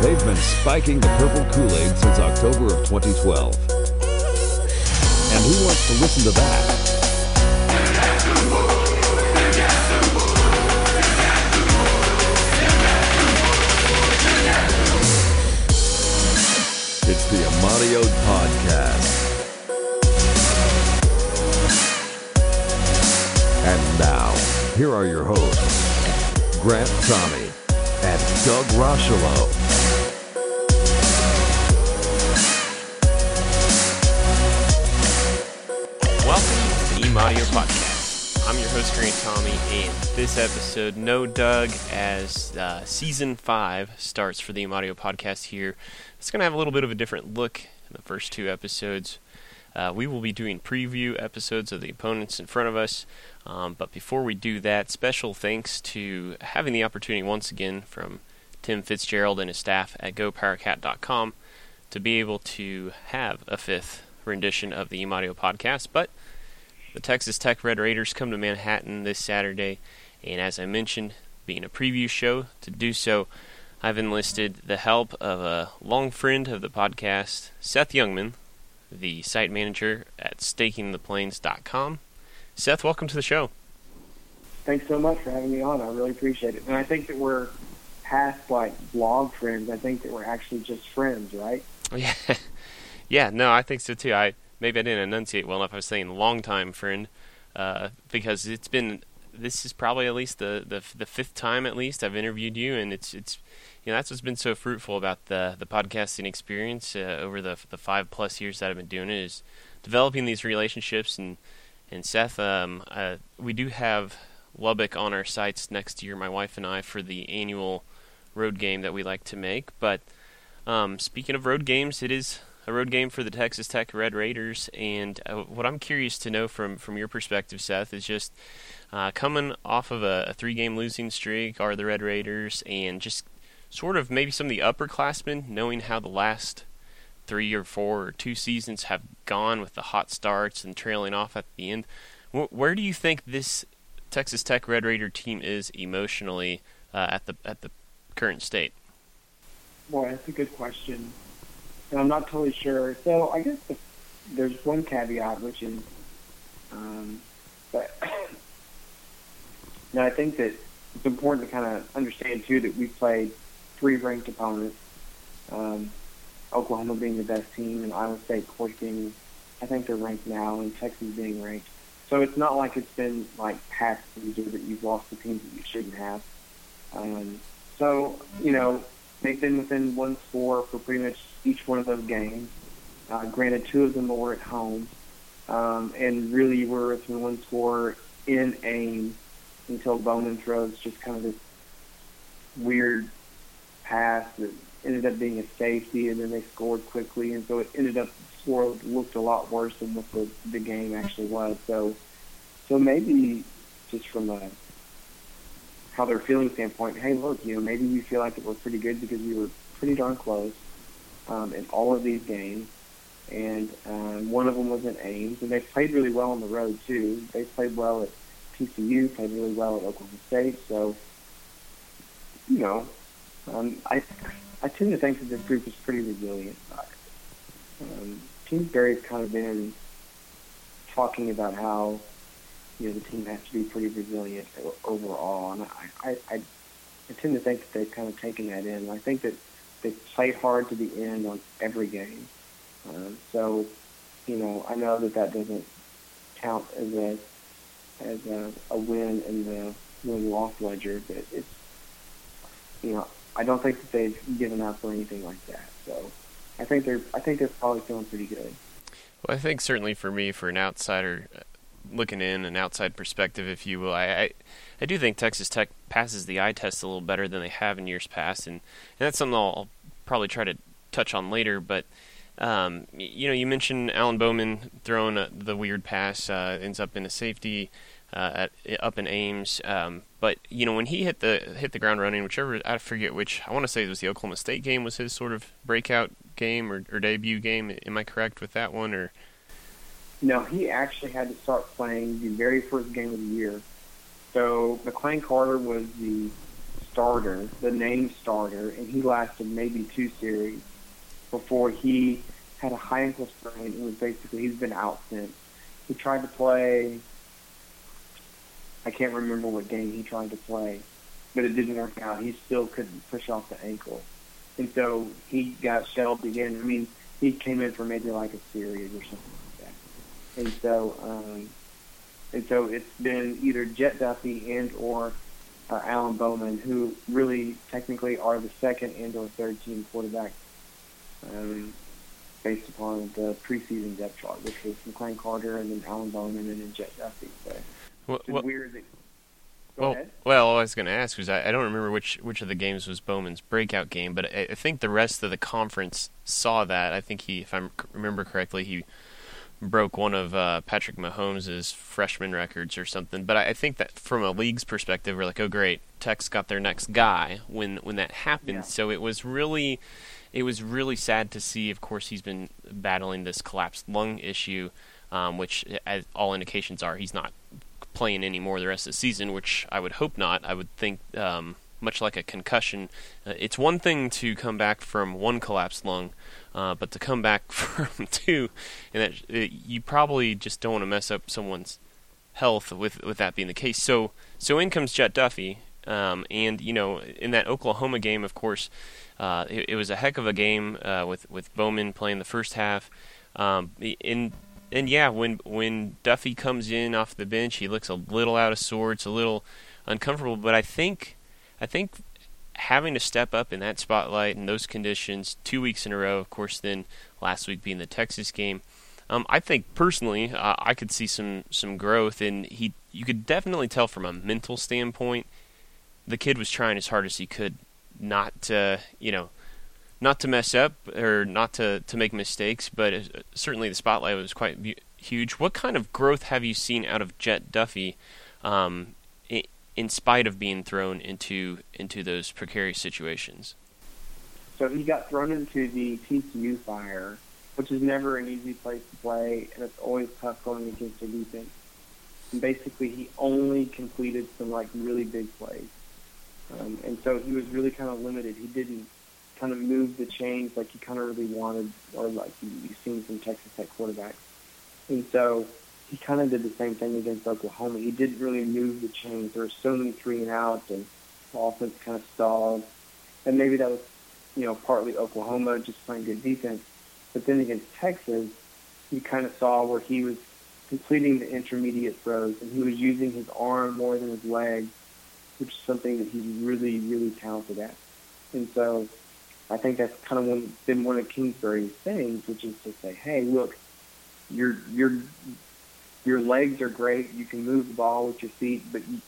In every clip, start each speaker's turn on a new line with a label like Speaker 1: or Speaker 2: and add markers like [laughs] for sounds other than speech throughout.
Speaker 1: They've been spiking the purple Kool-Aid since October of 2012. And who wants to listen to that? It's the Amadio Podcast. And now, here are your hosts, Grant Tommy and Doug Rochelo.
Speaker 2: Audio Podcast. I'm your host, Grant Tommy, and this episode, no Doug, as uh, season five starts for the Audio Podcast here. It's going to have a little bit of a different look in the first two episodes. Uh, we will be doing preview episodes of the opponents in front of us, um, but before we do that, special thanks to having the opportunity once again from Tim Fitzgerald and his staff at GoPowerCat.com to be able to have a fifth rendition of the Audio Podcast, but the Texas Tech Red Raiders come to Manhattan this Saturday, and as I mentioned, being a preview show, to do so, I've enlisted the help of a long friend of the podcast, Seth Youngman, the site manager at stakingtheplains.com. Seth, welcome to the show.
Speaker 3: Thanks so much for having me on. I really appreciate it. And I think that we're past like blog friends. I think that we're actually just friends, right? [laughs]
Speaker 2: Yeah, yeah, no, I think so too. I maybe I didn't enunciate well enough. I was saying long time friend uh, because it's been this is probably at least the, the the fifth time at least I've interviewed you, and it's it's you know that's what's been so fruitful about the the podcasting experience uh, over the the five plus years that I've been doing it is developing these relationships and and Seth, um, uh, we do have Lubbock on our sights next year, my wife and I, for the annual road game that we like to make. But um, speaking of road games, it is a road game for the Texas Tech Red Raiders, and uh, what I'm curious to know from from your perspective, Seth, is just uh, coming off of a, a three-game losing streak, are the Red Raiders, and just sort of maybe some of the upperclassmen, knowing how the last three or four or two seasons have gone with the hot starts and trailing off at the end. Where do you think this Texas Tech Red Raider team is emotionally uh, at the at the current state?
Speaker 3: Boy, that's a good question. And I'm not totally sure. So I guess the, there's one caveat, which is, um, but [coughs] now I think that it's important to kind of understand too that we played three ranked opponents. Um, Oklahoma being the best team, and Iowa State, of course, being I think they're ranked now, and Texas being ranked. So it's not like it's been like past seasons that you've lost the teams that you shouldn't have. Um, so you know they've been within one score for pretty much each one of those games. Uh, granted, two of them were at home, um, and really were within one score in aim until Bowman throws just kind of this weird pass that ended up being a safety, and then they scored quickly, and so it ended up score looked a lot worse than what the, the game actually was. So, so maybe just from a how they're feeling standpoint, hey, look, you know, maybe we feel like it was pretty good because we were pretty darn close um, in all of these games, and um, one of them was in Ames, and they played really well on the road too. They played well at TCU, played really well at Oklahoma State, so you know, um, I I tend to think that this group is pretty resilient. Um, Kingsbury's kind of been talking about how you know the team has to be pretty resilient overall, and I, I, I tend to think that they've kind of taken that in. I think that they played hard to the end on every game. Um, so, you know, I know that that doesn't count as a as a, a win in the win-loss ledger, but it's you know I don't think that they've given up or anything like that. So I think they're I think they're probably feeling pretty good.
Speaker 2: Well, I think certainly for me, for an outsider looking in, an outside perspective, if you will, I, I, I do think Texas Tech passes the eye test a little better than they have in years past, and, and that's something I'll probably try to touch on later. But um, you know, you mentioned Alan Bowman throwing a, the weird pass, uh, ends up in a safety. Uh, at, up in Ames, um, but you know when he hit the hit the ground running, whichever I forget which I want to say it was the Oklahoma State game was his sort of breakout game or, or debut game. Am I correct with that one? Or
Speaker 3: no, he actually had to start playing the very first game of the year. So McLane Carter was the starter, the name starter, and he lasted maybe two series before he had a high ankle sprain and was basically he's been out since. He tried to play. I can't remember what game he tried to play, but it didn't work out. He still couldn't push off the ankle, and so he got shelved again. I mean, he came in for maybe like a series or something like that, and so um, and so it's been either Jett Duffy and or uh, Alan Bowman, who really technically are the second and or third team quarterback um, based upon the preseason depth chart, which was McLane Carter and then Alan Bowman and then Jett Duffy. So
Speaker 2: well, well,
Speaker 3: weird that. Go
Speaker 2: well,
Speaker 3: ahead.
Speaker 2: well, I was going to ask was I, I don't remember which which of the games was Bowman's breakout game, but I, I think the rest of the conference saw that. I think he, if I remember correctly, he broke one of uh, Patrick Mahomes' freshman records or something. But I, I think that from a league's perspective, we're like, oh great, Tech's got their next guy when when that happened.
Speaker 3: Yeah.
Speaker 2: So it was really, it was really sad to see. Of course, he's been battling this collapsed lung issue, um, which, as all indications are, he's not playing anymore the rest of the season. Which I would hope not. I would think. Um, much like a concussion, uh, it's one thing to come back from one collapsed lung, uh, but to come back [laughs] from two, and that uh, you probably just don't want to mess up someone's health with with that being the case. So so in comes Jett Duffy, um, and you know in that Oklahoma game, of course, uh, it, it was a heck of a game uh, with with Bowman playing the first half. Um, in and yeah, when when Duffy comes in off the bench, he looks a little out of sorts, a little uncomfortable. But I think I think having to step up in that spotlight in those conditions two weeks in a row, of course, then last week being the Texas game, um, I think personally uh, I could see some some growth, and he you could definitely tell from a mental standpoint, the kid was trying as hard as he could not to you know not to mess up or not to to make mistakes, but certainly the spotlight was quite huge. What kind of growth have you seen out of Jett Duffy? Um, in spite of being thrown into into those precarious situations.
Speaker 3: So he got thrown into the TCU fire, which is never an easy place to play, and it's always tough going against a defense. And basically, he only completed some like really big plays, um, and so he was really kind of limited. He didn't kind of move the chains like he kind of really wanted, or like you- you've seen from Texas Tech quarterbacks. And so he kind of did the same thing against Oklahoma. He didn't really move the chains. There were so many three and outs, and the offense kind of stalled. And maybe that was, you know, partly Oklahoma just playing good defense. But then against Texas, you kind of saw where he was completing the intermediate throws, and he was using his arm more than his legs, which is something that he's really, really talented at. And so I think that's kind of one, been one of Kingsbury's things, which is to say, hey, look, your your your legs are great. You can move the ball with your feet, but you,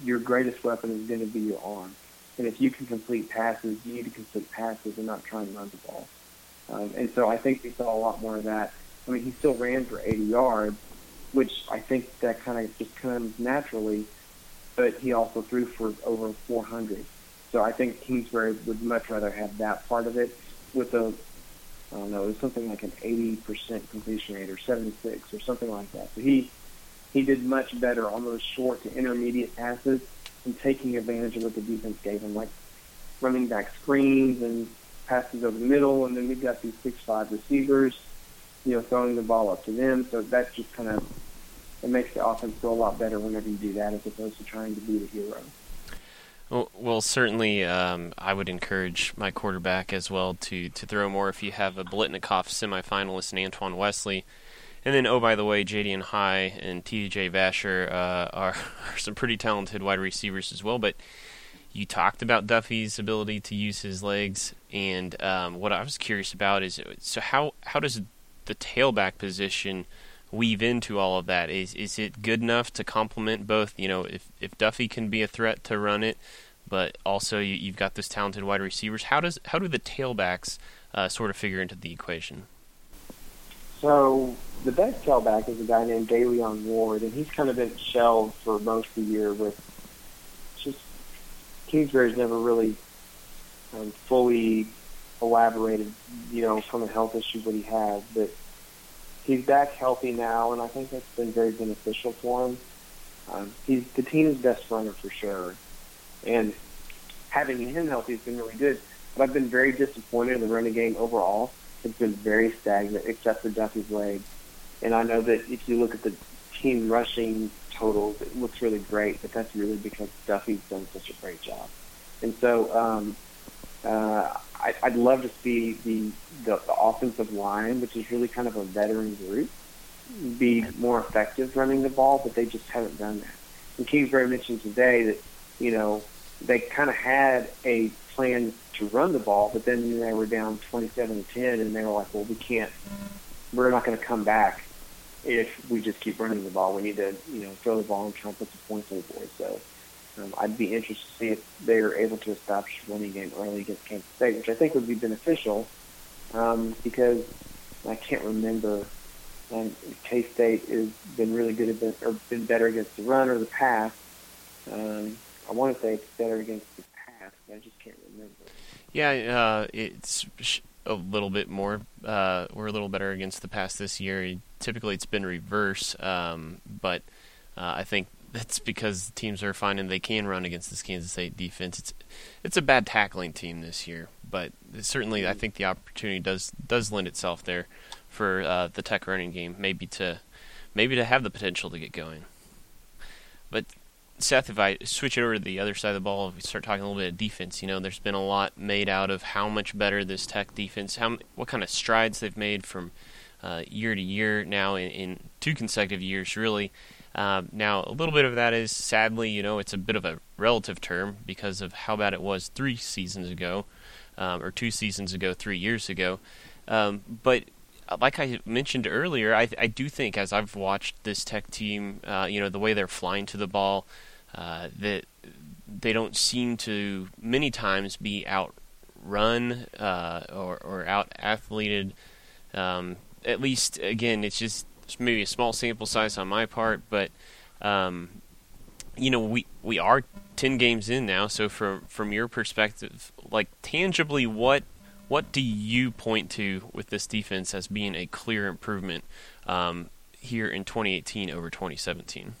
Speaker 3: your greatest weapon is going to be your arm. And if you can complete passes, you need to complete passes and not try and run the ball. Um, and so I think we saw a lot more of that. I mean, he still ran for 80 yards, which I think that kind of just comes naturally, but he also threw for over 400. So I think Kingsbury would much rather have that part of it with a, I don't know, it was something like an 80% completion rate or 76 or something like that. So he he did much better on those short to intermediate passes and taking advantage of what the defense gave him, like running back screens and passes over the middle. And then we've got these six-five receivers, you know, throwing the ball up to them. So that just kind of it makes the offense go a lot better whenever you do that, as opposed to trying to be the hero.
Speaker 2: Well, well certainly, um, I would encourage my quarterback as well to, to throw more if you have a Biletnikoff semifinalist in Antoine Wesley. And then, oh, by the way, Ja'Deion High and TJ Vasher uh, are, [laughs] are some pretty talented wide receivers as well. But you talked about Duffy's ability to use his legs, and um, what I was curious about is so how how does the tailback position weave into all of that? Is is it good enough to complement both? You know, if if Duffy can be a threat to run it, but also you, you've got those talented wide receivers. How does how do the tailbacks uh, sort of figure into the equation?
Speaker 3: So the best tailback is a guy named Da'Leon Ward, and he's kind of been shelved for most of the year with just Kingsbury's never really um, fully elaborated, you know, from the health issue that he had, but he's back healthy now, and I think that's been very beneficial for him. Um, he's the team's best runner for sure, and having him healthy has been really good. But I've been very disappointed in the running game overall. It's been very stagnant, except for Duffy's leg. And I know that if you look at the team rushing totals, it looks really great, but that's really because Duffy's done such a great job. And so um, uh, I, I'd love to see the, the, the offensive line, which is really kind of a veteran group, be more effective running the ball, but they just haven't done that. And Kingsbury mentioned today that, you know, they kind of had a plan to run the ball, but then they were down 27 to 10, and they were like, well, we can't, we're not going to come back if we just keep running the ball. We need to, you know, throw the ball and try and put some points on the board. So um, I'd be interested to see if they are able to establish a running game early against Kansas State, which I think would be beneficial um, because I can't remember. Um, K State has been really good at or been better against the run or the pass. Um, I want to say it's better against the pass, but I just can't remember.
Speaker 2: Yeah, uh, it's a little bit more. Uh, we're a little better against the pass this year. Typically, it's been reverse, um, but uh, I think that's because teams are finding they can run against this Kansas State defense. It's it's a bad tackling team this year, but certainly I think the opportunity does does lend itself there for uh, the Tech running game, maybe to maybe to have the potential to get going. But Seth, if I switch it over to the other side of the ball, if we start talking a little bit of defense, you know, there's been a lot made out of how much better this Tech defense, how what kind of strides they've made from uh, year to year now in, in two consecutive years, really. Um, now, a little bit of that is sadly, you know, it's a bit of a relative term because of how bad it was three seasons ago, um, or two seasons ago, three years ago. Um, but uh, like I mentioned earlier, I, I, do think as I've watched this Tech team, uh, you know, the way they're flying to the ball, uh, that they don't seem to many times be outrun uh, or, or out athleted. Um, at least, again, it's just maybe a small sample size on my part, but um, you know we we are ten games in now. So from from your perspective, like tangibly, what what do you point to with this defense as being a clear improvement um, here in 2018 over 2017?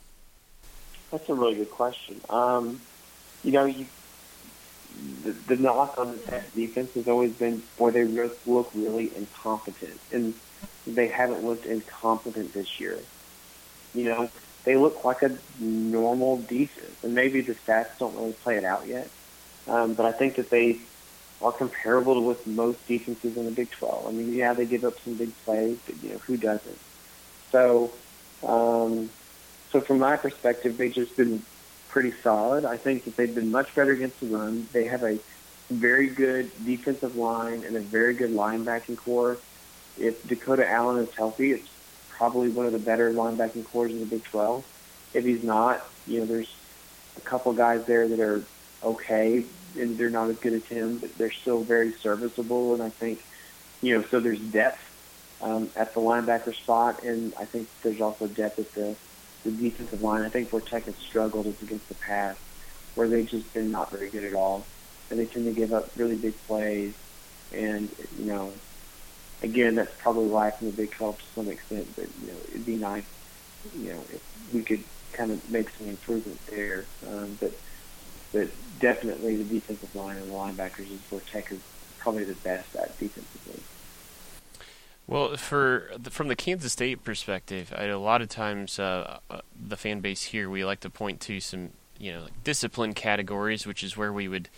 Speaker 3: That's a really good question. Um, you know, you, the, the knock on the defense has always been, boy, they look really incompetent, and they haven't looked incompetent this year. You know, they look like a normal defense, and maybe the stats don't really play it out yet. Um, but I think that they are comparable to with most defenses in the Big 12. I mean, yeah, they give up some big plays, but you know, who doesn't? So, um, so from my perspective, they've just been pretty solid. I think that they've been much better against the run. They have a very good defensive line and a very good linebacking corps if Dakota Allen is healthy, it's probably one of the better linebacking cores in the Big 12. If he's not, you know, there's a couple guys there that are okay, and they're not as good as him, but they're still very serviceable. And I think, you know, so there's depth um, at the linebacker spot, and I think there's also depth at the, the defensive line. I think where Tech has struggled is against the pass, where they've just been not very good at all, and they tend to give up really big plays. And you know, again, that's probably why from the Big 12 to some extent, but you know, it'd be nice, you know, if we could kind of make some improvement there. Um, but but definitely the defensive line and the linebackers is where Tech is probably the best at defensively.
Speaker 2: Well, for the, from the Kansas State perspective, I, a lot of times uh, uh, the fan base here we like to point to some you know like discipline categories, which is where we would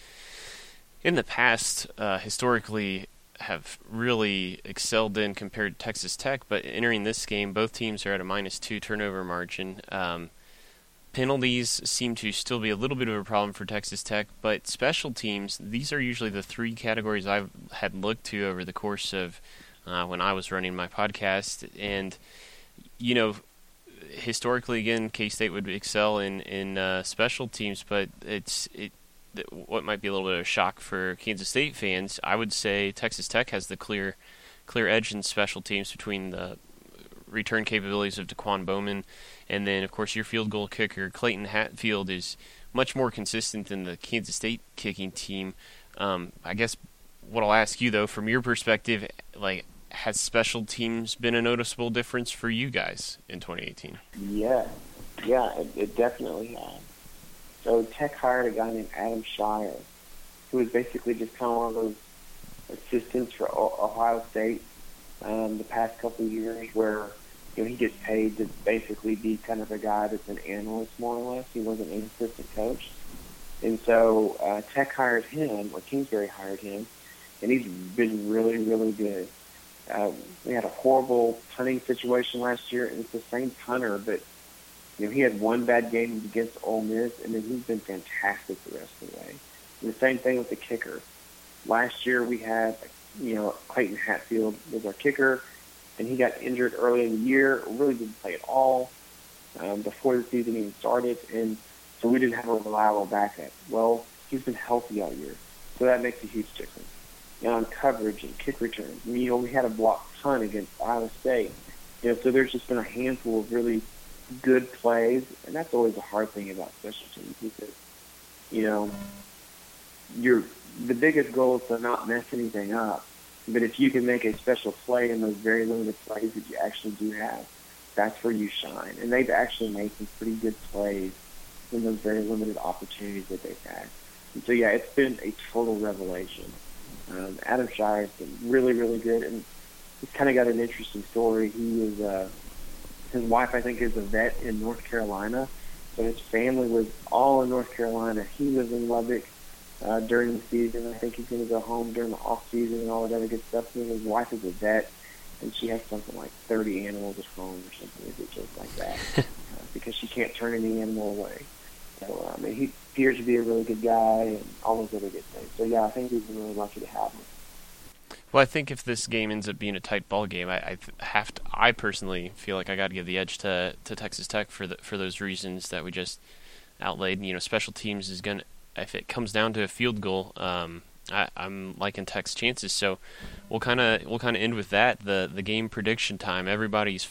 Speaker 2: in the past uh, historically have really excelled in compared to Texas Tech. But entering this game, both teams are at a minus two turnover margin. Um, penalties seem to still be a little bit of a problem for Texas Tech, but special teams, these are usually the three categories I've had looked to over the course of uh, when I was running my podcast. And, you know, historically, again, K State would excel in, in uh, special teams, but it's it what might be a little bit of a shock for Kansas State fans, I would say Texas Tech has the clear clear edge in special teams between the return capabilities of Daquan Bowman, and then of course your field goal kicker Clayton Hatfield is much more consistent than the Kansas State kicking team. Um, I guess what I'll ask you though, from your perspective, like has special teams been a noticeable difference for you guys in 2018?
Speaker 3: Yeah, yeah, it, it definitely has. So Tech hired a guy named Adam Scheier, who was basically just kind of one of those assistants for Ohio State um, the past couple of years, where you know he gets paid to basically be kind of a guy that's an analyst more or less. He wasn't an assistant coach, and so uh, Tech hired him, or Kingsbury hired him, and he's been really, really good. Uh, we had a horrible punting situation last year, and it's the same punter, but you know he had one bad game against Ole Miss, and then he's been fantastic the rest of the way. And the same thing with the kicker. Last year we had, you know, Clayton Hatfield was our kicker, and he got injured early in the year. Really didn't play at all um, before the season even started, and so we didn't have a reliable backup. Well, he's been healthy all year, so that makes a huge difference. Know, on coverage and kick returns. You know, we had a block punt against Iowa State. You know, so there's just been a handful of really good plays, and that's always the hard thing about special teams because, you know, your the biggest goal is to not mess anything up. But if you can make a special play in those very limited plays that you actually do have, that's where you shine. And they've actually made some pretty good plays in those very limited opportunities that they've had. And so yeah, it's been a total revelation. Um, Adam Scheier's been really, really good, and he's kind of got an interesting story. He is uh, his wife, I think, is a vet in North Carolina, so his family was all in North Carolina. He was in Lubbock uh, during the season. I think he's going to go home during the off season and all that other good stuff. And his wife is a vet, and she has something like 30 animals at home or something ridiculous like that [laughs] uh, because she can't turn any animal away. So I mean, he appears to be a really good guy and all those other good things. So yeah, I think we've been really lucky to have him.
Speaker 2: Well, I think if this game ends up being a tight ball game, I, I have to. I personally feel like I got to give the edge to to Texas Tech for the for those reasons that we just outlaid. You know, special teams is gonna if it comes down to a field goal, um, I, am liking Tech's chances. So we'll kind of we'll kind of end with that. The the game prediction time. Everybody's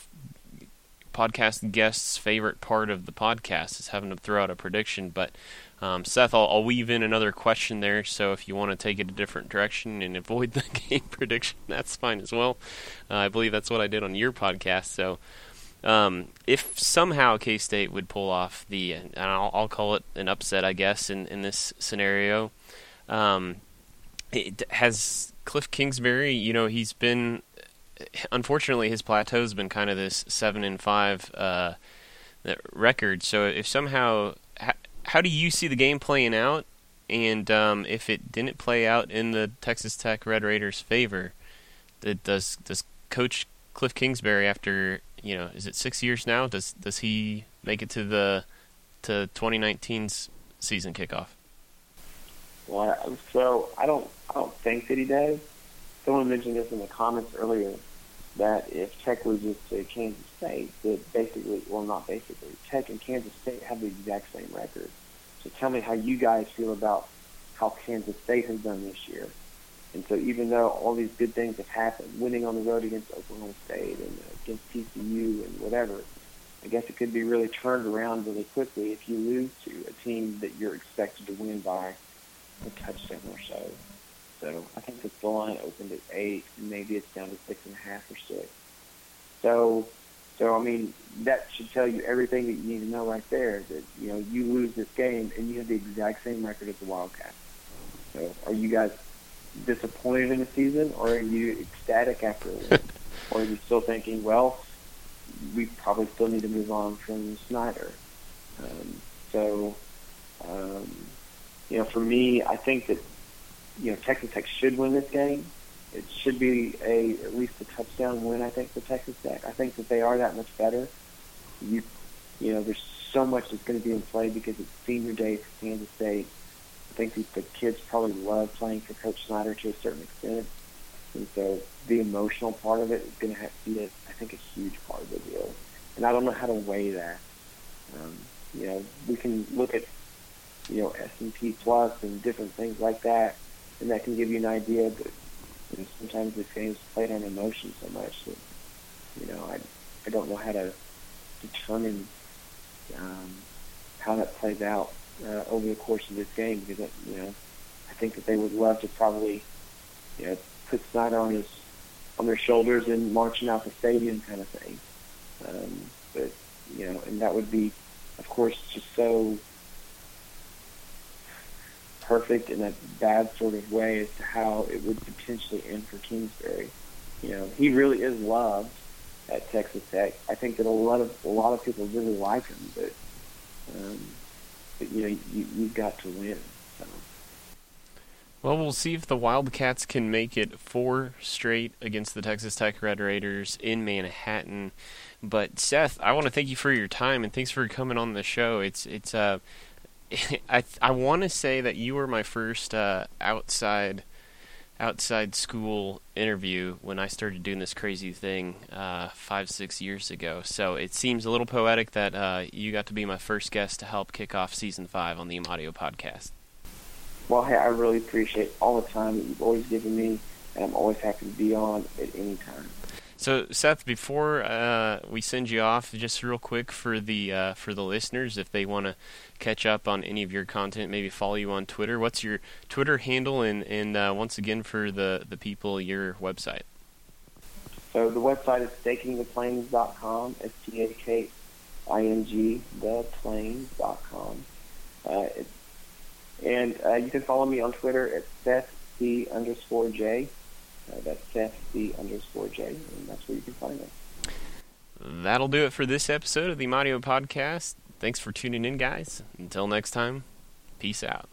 Speaker 2: podcast guest's favorite part of the podcast is having to throw out a prediction. But um, Seth, I'll, I'll, weave in another question there. So if you want to take it a different direction and avoid [laughs] the game prediction, that's fine as well. Uh, I believe that's what I did on your podcast. So. Um, if somehow K State would pull off the, and I'll, I'll, call it an upset, I guess, in, in this scenario, um, it has Cliff Kingsbury. You know, he's been, unfortunately, his plateau has been kind of this seven and five uh, record. So if somehow, how, do you see the game playing out? And um, if it didn't play out in the Texas Tech Red Raiders' favor, does does Coach Cliff Kingsbury after you know, is it six years now? Does does he make it to the to 2019's season kickoff?
Speaker 3: Well, so I don't I don't think that he does. Someone mentioned this in the comments earlier that if Tech loses to Kansas State, that basically, well, not basically, Tech and Kansas State have the exact same record. So tell me how you guys feel about how Kansas State has done this year. And so even though all these good things have happened, winning on the road against Oklahoma State and uh, against TCU and whatever, I guess it could be really turned around really quickly if you lose to a team that you're expected to win by a touchdown or so. So I think the line opened at eight, and maybe it's down to six and a half or six. So, so I mean, that should tell you everything that you need to know right there. That you know you lose this game, and you have the exact same record as the Wildcats. So, are you guys disappointed in the season, or are you ecstatic after a [laughs] win? or are you still thinking, well, we probably still need to move on from Snyder? Um, so, um, you know, for me, I think that you know Texas Tech should win this game. It should be a at least a touchdown win. I think for Texas Tech. I think that they are that much better. You, you know, there's so much that's going to be in play because it's senior day for Kansas State I think that the kids probably love playing for Coach Snyder to a certain extent. And so the emotional part of it is going to have be, a, I think, a huge part of the deal. And I don't know how to weigh that. Um, you know, we can look at, you know, S&P Plus and different things like that, and that can give you an idea. But know, sometimes this game's played on emotion so much that, you know, I, I don't know how to determine um, how that plays out uh, over the course of this game because you know I think that they would love to probably you know put Snyder on his on their shoulders and marching out the stadium kind of thing. Um, but you know, and that would be, of course, just so perfect in a bad sort of way as to how it would potentially end for Kingsbury. You know, he really is loved at Texas Tech. I think that a lot of a lot of people really like him, but, um, but you know, you, you've got to win. So.
Speaker 2: Well, we'll see if the Wildcats can make it four straight against the Texas Tech Red Raiders in Manhattan. But Seth, I want to thank you for your time and thanks for coming on the show. It's it's uh, [laughs] I I want to say that you were my first uh, outside outside school interview when I started doing this crazy thing uh, five six years ago. So it seems a little poetic that uh, you got to be my first guest to help kick off season five on the Amadio podcast.
Speaker 3: Well, hey, I really appreciate all the time that you've always given me, and I'm always happy to be on at any time.
Speaker 2: So Seth, before uh, we send you off, just real quick for the uh, for the listeners, if they want to catch up on any of your content, maybe follow you on Twitter. What's your Twitter handle, and and uh, once again for the the people, your website.
Speaker 3: So the website is stakingtheplains.com. S T A K I N G theplains.com. Uh, and uh, you can follow me on Twitter at Seth C underscore J. Uh, that's Seth underscore J, and that's where you can find us.
Speaker 2: That'll do it for this episode of the Amadio Podcast. Thanks for tuning in, guys. Until next time, peace out.